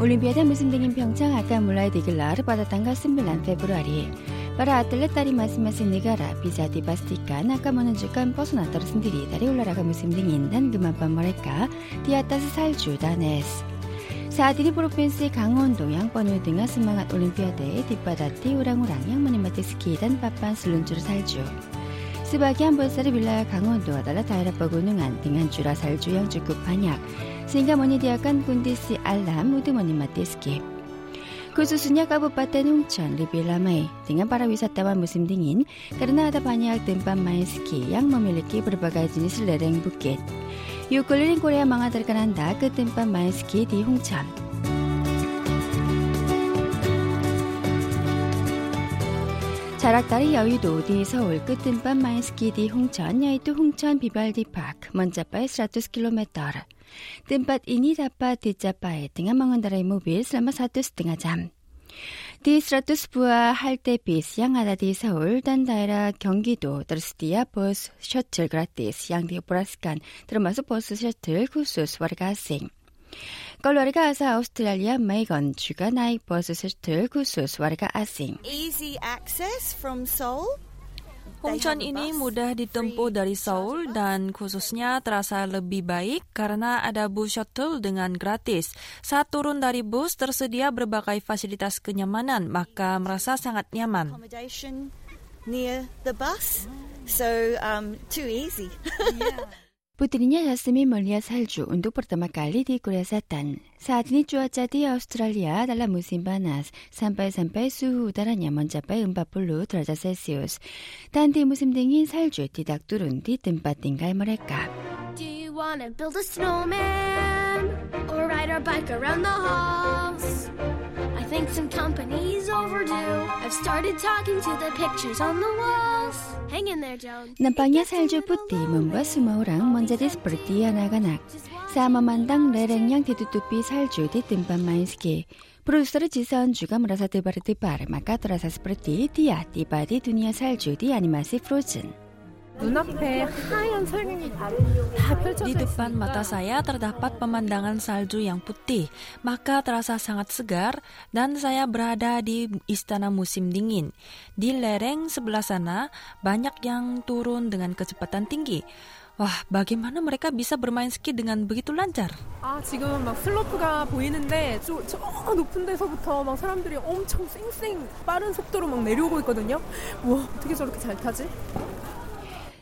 Olimpiade musim dingin Pyeongchang akan mulai digelar pada tanggal 9 Februari. Para atlet dari masing-masing negara bisa dipastikan akan menunjukkan pesona tersendiri dari olahraga musim dingin dan kemampuan mereka di atas salju dan es. Saat ini Provinsi Gangwon-do yang penuh dengan semangat Olimpiade dipadati orang-orang yang menikmati ski dan papan seluncur salju. Sebagian besar wilayah Gangwon-do adalah daerah pegunungan dengan curah salju yang cukup banyak, sehingga menyediakan kondisi alam untuk menikmati ski. Khususnya Kabupaten Hongcheon lebih ramai dengan para wisatawan musim dingin karena ada banyak tempat main ski yang memiliki berbagai jenis lereng bukit. Yuk keliling Korea mengatakan Anda ke tempat main ski di Hongcheon. 자락다리 여의도 di 서울 끝은 밤 마인스키 di 홍천 yaitu 홍천 비발디 파크 mencapai 100 km. Tempat ini dapat dicapai dengan mengendarai mobil selama satu setengah jam. Di 100 buah halte bis yang ada di Seoul dan daerah 경기도 tersedia bus shuttle gratis yang dioperasikan termasuk bus shuttle khusus warga asing. Keluarga asal Australia Megan juga naik bus shuttle khusus warga asing. Easy access from Seoul. Hongcheon ini mudah ditempuh dari Seoul dan khususnya terasa lebih baik karena ada bus shuttle dengan gratis. Saat turun dari bus tersedia berbagai fasilitas kenyamanan, maka merasa sangat nyaman. Near the bus, so um, too easy. Putrinya Yasmin melihat salju untuk pertama kali di Korea Selatan. Saat ini cuaca di Australia adalah musim panas, sampai-sampai suhu udaranya mencapai 40 derajat Celcius. Dan di musim dingin salju tidak turun di tempat tinggal mereka. Do you wanna build a snowman or ride our bike around the halls? Think some company's overdue. I've started talking to the pictures on the walls. Hang in there, Joan. Nampaknya salju putih membuat semua orang menjadi seperti anak-anak. Saat memandang lereng yang ditutupi salju di tempat main ski, Produser Jiseon juga merasa tebar-tebar, maka terasa seperti dia tiba di dunia salju di animasi Frozen. Di depan mata saya terdapat pemandangan salju yang putih, maka terasa sangat segar dan saya berada di istana musim dingin. Di lereng sebelah sana banyak yang turun dengan kecepatan tinggi. Wah, bagaimana mereka bisa bermain ski dengan begitu lancar? 아, 지금 막 슬로프가 보이는데 저, 저 높은 데서부터 막 사람들이 엄청 쌩쌩 빠른 속도로 막 내려오고 있거든요. 와, 어떻게 저렇게 잘 타지?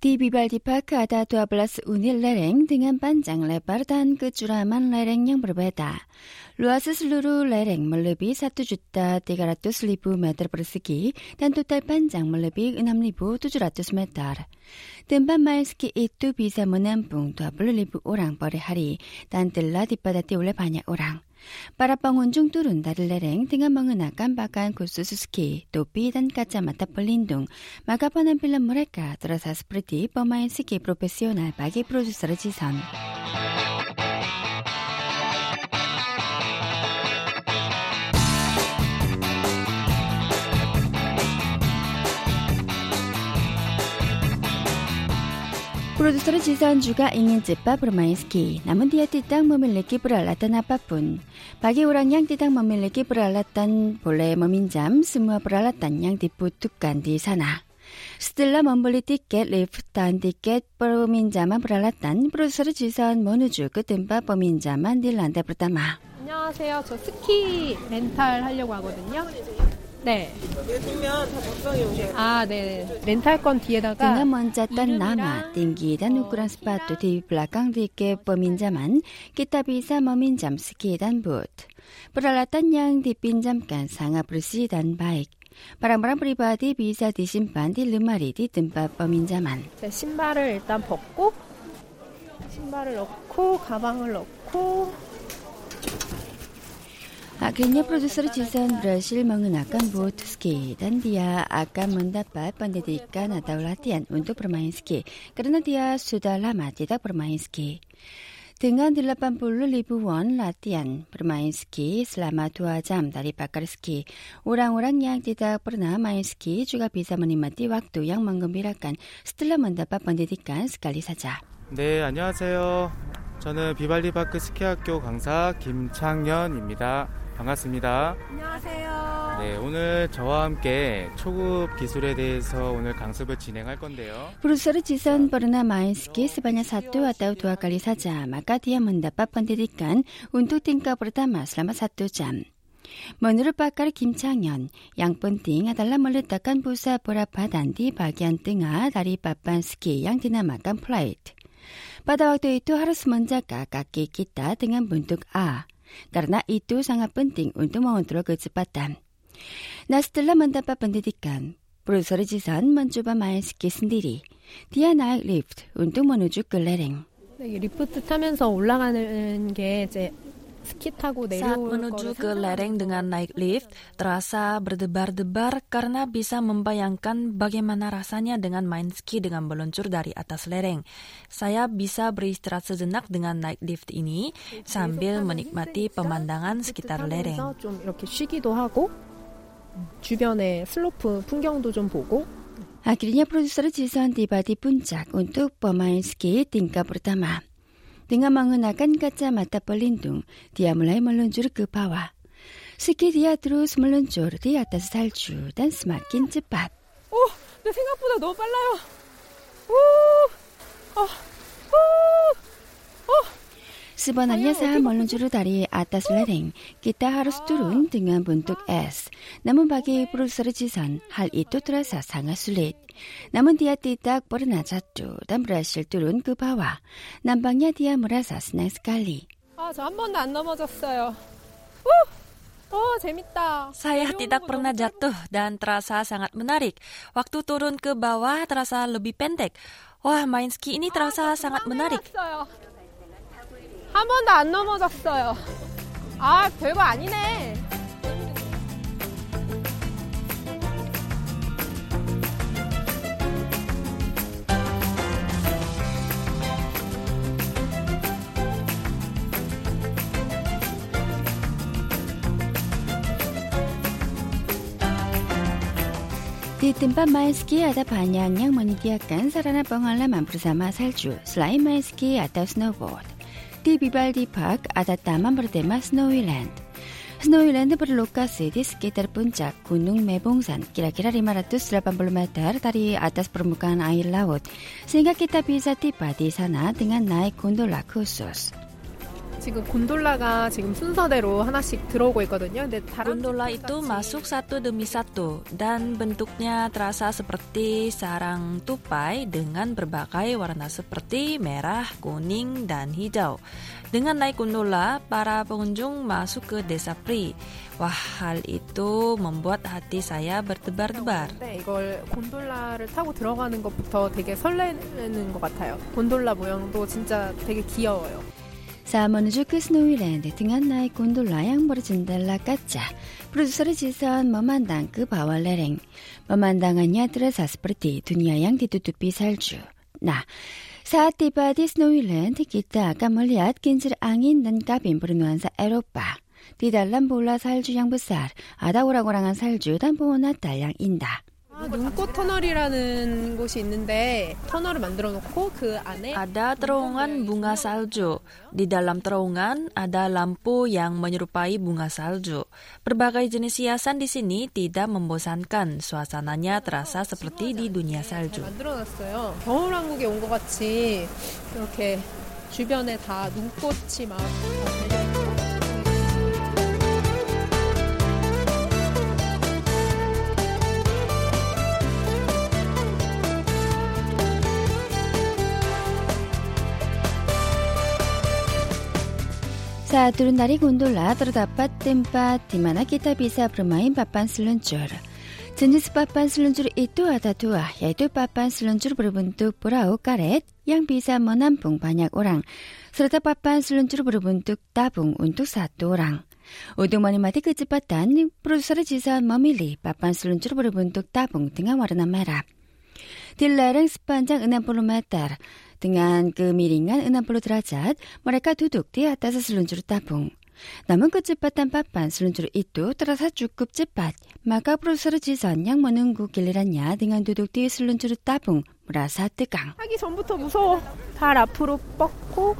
Di Bibaldi Park ada 12 unit lereng dengan panjang lebar dan kecuraman lereng yang berbeda. Luas seluruh lereng melebihi 1.300.000 meter persegi dan total panjang melebihi 6.700 meter. Tempat main itu bisa menampung 20.000 orang per hari dan telah dipadati oleh banyak orang. Para pengunjung turun dari lereng dengan mengenakan pakaian khusus ski, topi, dan kacamata pelindung. Maka penampilan mereka terasa seperti pemain ski profesional bagi produser Jisan. Produser Jisan juga ingin cepat bermain ski, namun dia tidak memiliki peralatan apapun. Bagi orang yang tidak memiliki peralatan, boleh meminjam semua peralatan yang dibutuhkan di sana. Setelah membeli tiket lift dan tiket peminjaman peralatan, produser Jisan menuju ke tempat peminjaman di lantai pertama. 안녕하세요. 저 스키 렌탈 하려고 하거든요. 네. 요즘면 다 먹방이 오셔요. 아, 네. 렌탈권 뒤에다가 등은 먼저 딴 남아 띵기단 우크란 스파트 디비 블라캉도 있게 범인자만 기타비사 머민잠 스키단 부트 peralatan yang dipinjamkan sangat bersih dan baik. Barang-barang pribadi bisa disimpan di lemari di tempat peminjaman. 제 신발을 일단 벗고 신발을 넣고 가방을 넣고 Akhirnya produser Jason berhasil mengenakan boot ski dan dia akan mendapat pendidikan atau latihan untuk bermain ski karena dia sudah lama tidak bermain ski. Dengan 80 ribu won latihan bermain ski selama 2 jam dari pakar ski, orang-orang yang tidak pernah main ski juga bisa menikmati waktu yang menggembirakan setelah mendapat pendidikan sekali saja. 네, 안녕하세요. 저는 비발리 파크 스키학교 강사 김창현입니다. 반갑습니다. 안녕하세요. 네, 오늘 저와 함께 초급 기술에 대해서 오늘 강습을 진행할 건데요. 프로서르 지선 버르나 마인스키 스바냐 사투 아따우 도아칼리 사자 마카디아 문다빠 펀데디깐 운투 띵까 버르다 마슬라마 사투 잠. 머누르 빠까르 김창현, 양번띵 아달라 멀르따깐 부사 보라파 단디 바기안 띵아 다리 빠빤스키 양디나 마깐 플라이트. 바다왁도 이또 하루스 먼저 까까끼 끼따 등한 문득 아. Karena itu sangat penting untuk mengontrol kecepatan. Nah setelah mendapat pendidikan, Profesor Jisan mencoba main ski sendiri. Dia naik lift untuk menuju ke lereng. 네, 리프트 타면서 올라가는 게 이제 스키 타고 Saat 내려올 menuju 거를 ke lereng dengan naik lift, terasa berdebar-debar karena bisa membayangkan bagaimana rasanya dengan main ski dengan meluncur dari atas lereng. Saya bisa beristirahat sejenak dengan naik lift ini sambil menikmati pemandangan sekitar lereng. 타면서 좀 이렇게 쉬기도 하고 음, 주변에 슬로프 풍경도 좀 보고 Akhirnya produser Jisan tiba di puncak untuk pemain ski tingkat pertama. Dengan menggunakan kacamata pelindung, dia mulai meluncur ke bawah. Ski dia terus meluncur di atas salju dan semakin cepat. 오, 내 생각보다 너무 빨라요. 오, 어, 오, Sebenarnya saat meluncur dari atas lereng, kita harus turun dengan bentuk S. Namun bagi produser Jisan, hal itu terasa sangat sulit. Namun dia tidak pernah jatuh dan berhasil turun ke bawah. Nampaknya dia merasa senang sekali. 아, 저 한 번도 안 넘어졌어요. 오, 어, 재밌다. Saya 내려오는 tidak 거 pernah 너무 jatuh dan terasa sangat menarik. Waktu turun ke bawah terasa lebih pendek. Wah, main ski ini terasa sangat menarik. 한 번도 안 넘어졌어요. 아, 별거 아니네. Ada banyak yang menyediakan sarana pengalaman bersama salju selain main ski atau snowboard. Di Vivaldi Park ada taman bertema Snowyland. Snowyland berlokasi di sekitar puncak Gunung Mebongsan, kira-kira 580 meter dari atas permukaan air laut, sehingga kita bisa tiba di sana dengan naik gondola khusus. 지금 곤돌라가 지금 순서대로 하나씩 들어오고 있거든요. 근데 Gondola itu masuk satu demi satu dan bentuknya terasa seperti sarang tupai dengan berbagai warna seperti merah, kuning, dan hijau. Dengan naik gondola, para pengunjung masuk ke desa Pri. Wah, hal itu membuat hati saya berdebar-debar. 네, 이걸 곤돌라를 타고 들어가는 것부터 되게 설레는 것 같아요. 곤돌라 모양도 진짜 되게 귀여워요. 사모는주 크스노이랜드 등한나의 곤돌라 양보르 진달라 까짜. 프로듀서를 지선 머만당 그 바왈레랭. 머만당한 야드라 사스프르티 두니아양 디뚜뚜삐 살주. 나. 사티바 디스노이랜드 기타 까멀리 앗긴질 앙인 난까 빈부르누안사 에로빠. 디달란 볼라 살주 양부살. 아다오라고랑한 살주 담보나 달양인다. Ada terowongan bunga salju. Di dalam terowongan ada lampu yang menyerupai bunga salju. Berbagai jenis hiasan di sini tidak membosankan. Suasananya terasa seperti di dunia salju. 만들어놨어요. 겨울왕국에 온 것 같이 이렇게 주변에 다 눈꽃이 막 Saat turun dari gondola terdapat tempat di mana kita bisa bermain papan seluncur. Jenis papan seluncur itu ada dua, yaitu papan seluncur berbentuk perahu karet yang bisa menampung banyak orang, serta papan seluncur berbentuk tabung untuk satu orang. Untuk menikmati kecepatan, produser bisa memilih papan seluncur berbentuk tabung dengan warna merah. 딜라랑 스판장 은한폴로 마따르 등한 그 미링한 은한폴로 드라잣 머레카 두둑 디아 따서 슬룬주로 따봉 남은 끝집 바탄 빠빤 슬룬주로 이뚜 따라서 주급 집밭 마카브로서로 지선양 머는 구 길리란야 등한 두둑 디 슬룬주로 따봉 무라사 뜨강 하기 전부터 무서워. 발 앞으로 뻗고.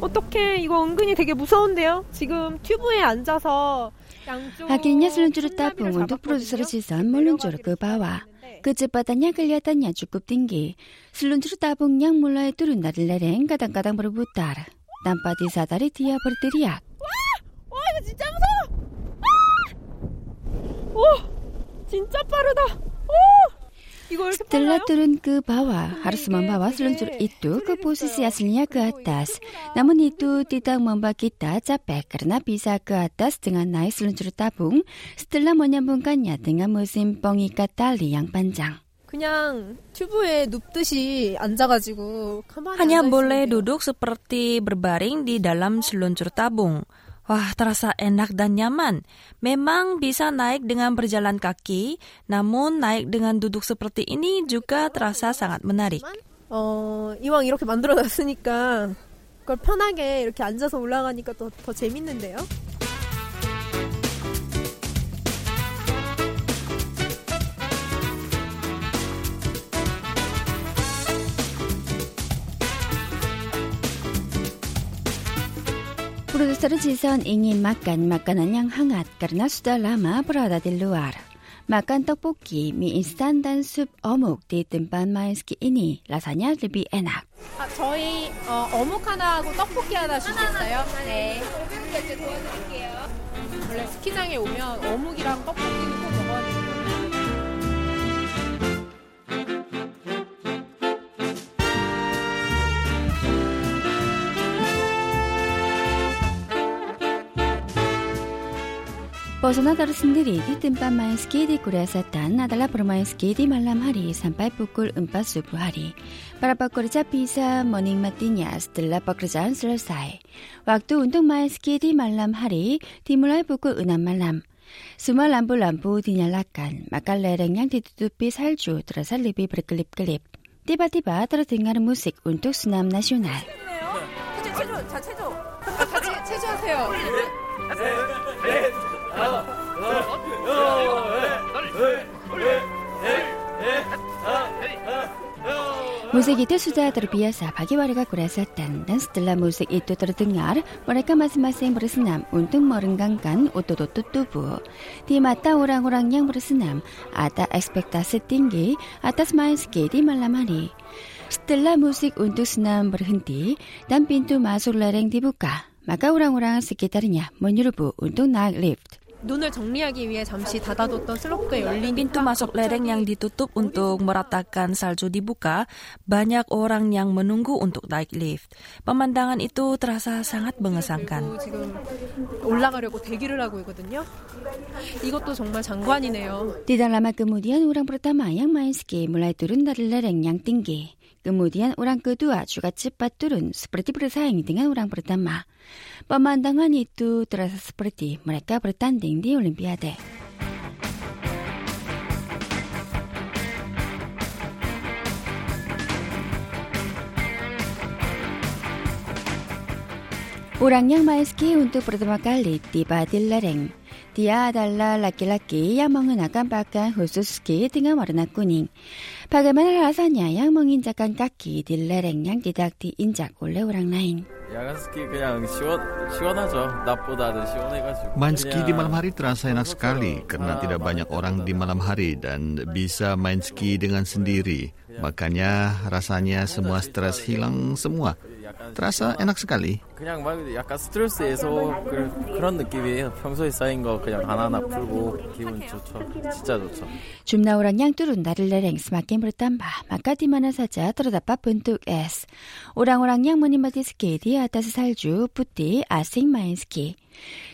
어떻게 이거 은근히 되게 무서운데요? 지금 튜브에 앉아서 양쪽 하긴 예슬룬주로 따봉 운동 프로듀서로 지선 몰룬주로 그 바와 Akhirnya seluncur tabung untuk produser season meluncur ke bawah. Kecepatannya kelihatannya cukup tinggi. Seluncur tabung yang mulai turun dari lereng kadang-kadang berputar. Tanpa disadari dia berteriak. Wah, wah, 이거 진짜 무서워. 와, 진짜 빠르다. setelah turun ke bawah, harus membawa seluncur itu ke posisi aslinya ke atas. Namun itu tidak membuat kita capek karena bisa ke atas dengan naik seluncur tabung setelah menyambungkannya dengan mesin pengikat tali yang panjang. Hanya boleh duduk seperti berbaring di dalam seluncur tabung. Wah, terasa enak dan nyaman. Memang bisa naik dengan berjalan kaki, namun naik dengan duduk seperti ini juga terasa sangat menarik. 어, 이왕 이렇게 만들어놨으니까 그걸 편하게 이렇게 앉아서 올라가니까 더, 더 재밌는데요. Produser Jason ingin makan makanan yang hangat karena sudah lama berada di luar. Makan tteokbokki, mie instan dan sup omuk di tempat main ski ini rasanya lebih enak. 아, 저희 어, 어묵 하나 하고 떡볶이 하나 주시겠어요? 네. 이제 도와드릴게요. 원래 스키장에 오면 어묵이랑 떡볶이는 꼭 Pesona tersendiri di tempat main ski di Korea Selatan adalah bermain ski di malam hari sampai pukul 4 subuh hari. Para pekerja bisa menikmatinya setelah pekerjaan selesai. Waktu untuk main ski di malam hari dimulai pukul 6 malam. Semua lampu-lampu dinyalakan, maka lereng yang ditutupi salju terasa lebih berkelip-kelip. Tiba-tiba terdengar musik untuk senam nasional. 체조, 체조, 자 체조. 같이 체조하세요. Musik itu sudah terbiasa bagi warga Korea Selatan dan setelah musik itu terdengar, mereka masing-masing bersenam untuk merenggangkan otot-otot tubuh. Di mata orang-orang yang bersenam, ada ekspektasi tinggi atas main ski di malam hari. Setelah musik untuk senam berhenti dan pintu masuk lereng dibuka, maka orang-orang sekitarnya menyerbu untuk naik lift. 눈을 정리하기 위해 잠시 닫아뒀던 슬로프가 열리니까 Pintu masuk lereng yang ditutup untuk meratakan salju dibuka, banyak orang yang menunggu untuk naik lift. Pemandangan itu terasa sangat mengesankan. 지금 올라가려고 대기를 하고 있거든요. 이것도 정말 장관이네요. Tidak lama kemudian orang pertama yang main ski mulai turun dari lereng yang tinggi. Kemudian orang kedua juga cepat turun seperti bersaing dengan orang pertama. Pemandangan itu terasa seperti mereka bertanding di Olimpiade. Orang yang main ski untuk pertama kali tiba di lereng. Dia adalah laki-laki yang mengenakan pakaian khusus ski dengan warna kuning. Bagaimana rasanya yang menginjakkan kaki di lereng yang tidak diinjak oleh orang lain? 야간 스키 그냥 시원 시원하죠. 낮보다는 시원해가지고. Main ski di 그냥 malam hari terasa enak sekali karena tidak banyak orang di malam hari dan bisa main ski dengan sendiri. Makanya rasanya semua stres hilang semua. terasa enak sekali. 그냥 막 약간 스트레스 해소 그, 그런 느낌이에요. 평소에 쌓인 거 그냥 하나하나 풀고 기분 좋죠. 진짜 좋죠. 줌나오란 양뚜룬 나를레 랭스마게 물담바 마카디마나 사자 들어다빠 분뚝 S 오랑오랑 양모니 마디스케디 아타스 살주 뿌띠 아싱 마인스키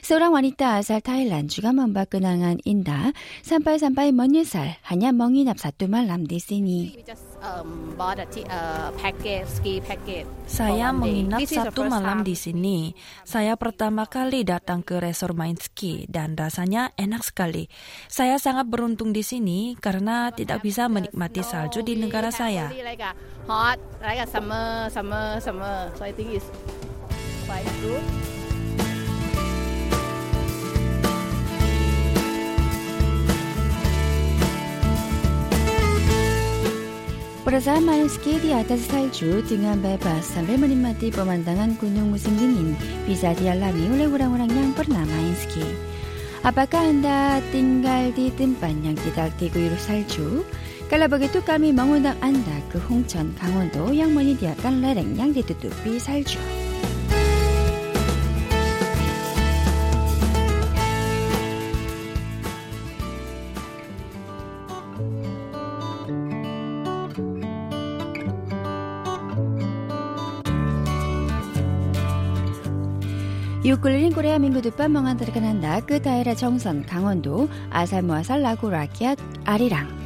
Seorang wanita asal Thailand juga membawa kenangan indah sampai-sampai menyesal hanya menginap satu malam di sini. Um, Saya menginap satu malam di sini. Saya pertama kali datang ke resort main ski dan rasanya enak sekali. Saya sangat beruntung di sini karena tidak bisa menikmati salju di negara saya. Hot, like summer, summer, summer. So I think it's quite good. Perasaan ski di atas salju dengan bebas sambil menikmati pemandangan gunung musim dingin bisa dialami oleh orang-orang yang pernah main ski. Apakah Anda tinggal di tempat yang tidak diguyur salju? Kalau begitu kami mengundang Anda ke Hongcheon, Gangwon-do yang menyediakan lereng yang ditutupi salju. 이웃굴린 고레아민구두 빤 멍한 다르간 한다. 끄다에라 정선 강원도 아사모아살 라고 라키아 아리랑.